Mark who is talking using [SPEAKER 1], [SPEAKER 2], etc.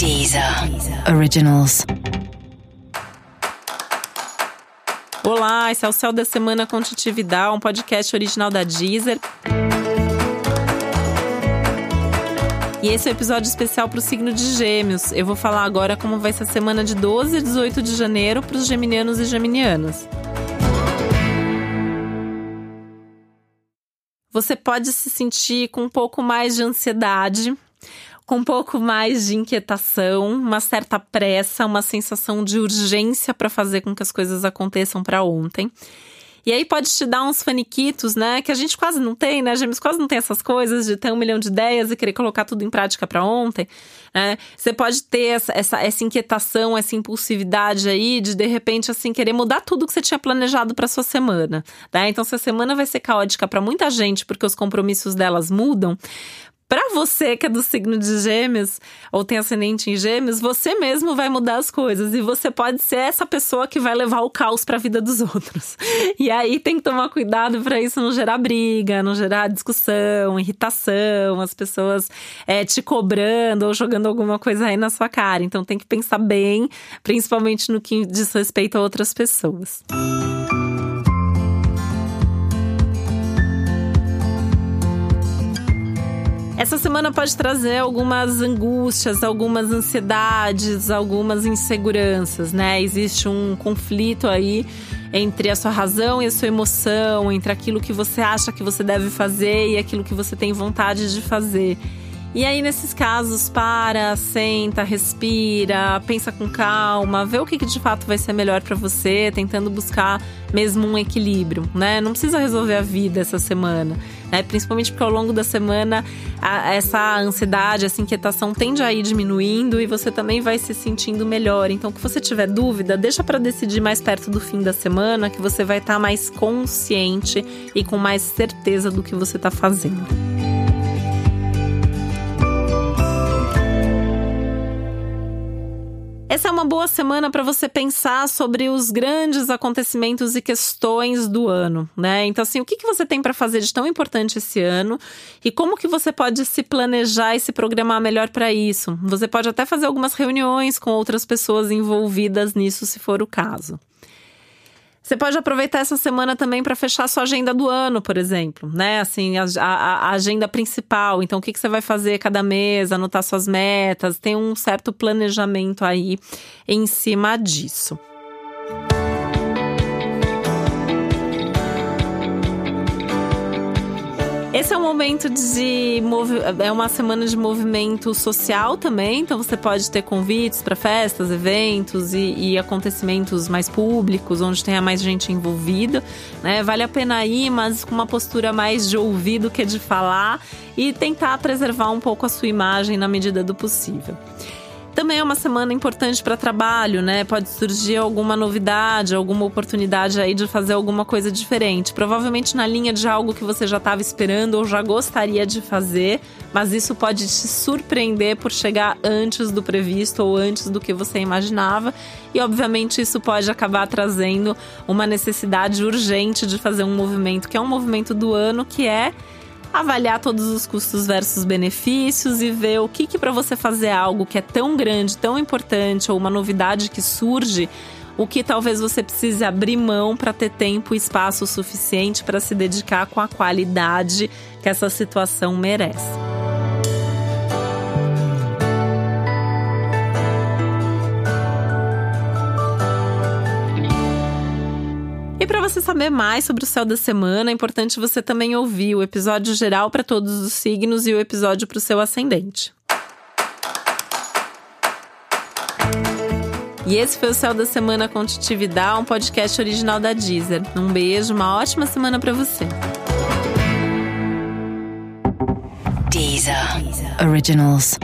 [SPEAKER 1] Deezer Originals.
[SPEAKER 2] Olá, esse é o Céu da Semana com Titividade, um podcast original da Deezer. E esse é o um episódio especial para o signo de Gêmeos. Eu vou falar agora como vai ser a semana de 12 a 18 de janeiro para os geminianos e geminianas. Você pode se sentir com um pouco mais de ansiedade, com um pouco mais de inquietação, uma certa pressa, uma sensação de urgência para fazer com que as coisas aconteçam para ontem. E aí pode te dar uns faniquitos, né? Que a gente quase não tem, né? Gêmeos quase não tem essas coisas de ter um milhão de ideias e querer colocar tudo em prática para ontem. Né? Você pode ter essa, essa, essa, inquietação, essa impulsividade aí de de repente assim querer mudar tudo que você tinha planejado para sua semana. Né? Então, se a semana vai ser caótica para muita gente porque os compromissos delas mudam, para você que é do signo de Gêmeos ou tem ascendente em Gêmeos, você mesmo vai mudar as coisas e você pode ser essa pessoa que vai levar o caos para a vida dos outros. E aí tem que tomar cuidado para isso não gerar briga, não gerar discussão, irritação, as pessoas é, te cobrando ou jogando alguma coisa aí na sua cara. Então tem que pensar bem, principalmente no que diz respeito a outras pessoas. Música Essa semana pode trazer algumas angústias, algumas ansiedades, algumas inseguranças, né? Existe um conflito aí entre a sua razão e a sua emoção, entre aquilo que você acha que você deve fazer e aquilo que você tem vontade de fazer. E aí, nesses casos, para, senta, respira, pensa com calma, vê o que, que de fato vai ser melhor para você, tentando buscar mesmo um equilíbrio, né? Não precisa resolver a vida essa semana, né? Principalmente porque ao longo da semana a, essa ansiedade, essa inquietação tende a ir diminuindo e você também vai se sentindo melhor. Então, que você tiver dúvida, deixa para decidir mais perto do fim da semana, que você vai estar tá mais consciente e com mais certeza do que você está fazendo. Essa é uma boa semana para você pensar sobre os grandes acontecimentos e questões do ano, né? Então, assim, o que, que você tem para fazer de tão importante esse ano e como que você pode se planejar e se programar melhor para isso? Você pode até fazer algumas reuniões com outras pessoas envolvidas nisso, se for o caso. Você pode aproveitar essa semana também para fechar sua agenda do ano, por exemplo, né? Assim, a, a, a, agenda principal. Então, o que, que você vai fazer cada mês, anotar suas metas, tem um certo planejamento aí em cima disso. Esse é um momento de. É uma semana de movimento social também, então você pode ter convites para festas, eventos e, e, acontecimentos mais públicos, onde tenha mais gente envolvida. Né? Vale a pena ir, mas com uma postura mais de ouvido que de falar e tentar preservar um pouco a sua imagem na medida do possível. Também é uma semana importante para trabalho, né? Pode surgir alguma novidade, alguma oportunidade aí de fazer alguma coisa diferente. Provavelmente na linha de algo que você já estava esperando ou já gostaria de fazer, mas isso pode te surpreender por chegar antes do previsto ou antes do que você imaginava. E obviamente isso pode acabar trazendo uma necessidade urgente de fazer um movimento que é um movimento do ano que é avaliar todos os custos versus benefícios e ver o que, que para você fazer algo que é tão grande, tão importante ou uma novidade que surge, o que talvez você precise abrir mão para ter tempo e espaço suficiente para se dedicar com a qualidade que essa situação merece. Para você saber mais sobre o céu da semana, é importante você também ouvir o episódio geral para todos os signos e o episódio para o seu ascendente. E esse foi o Céu da Semana com Titividade, um podcast original da Deezer. Um beijo, uma ótima semana para você.
[SPEAKER 1] Deezer. Deezer. Originals.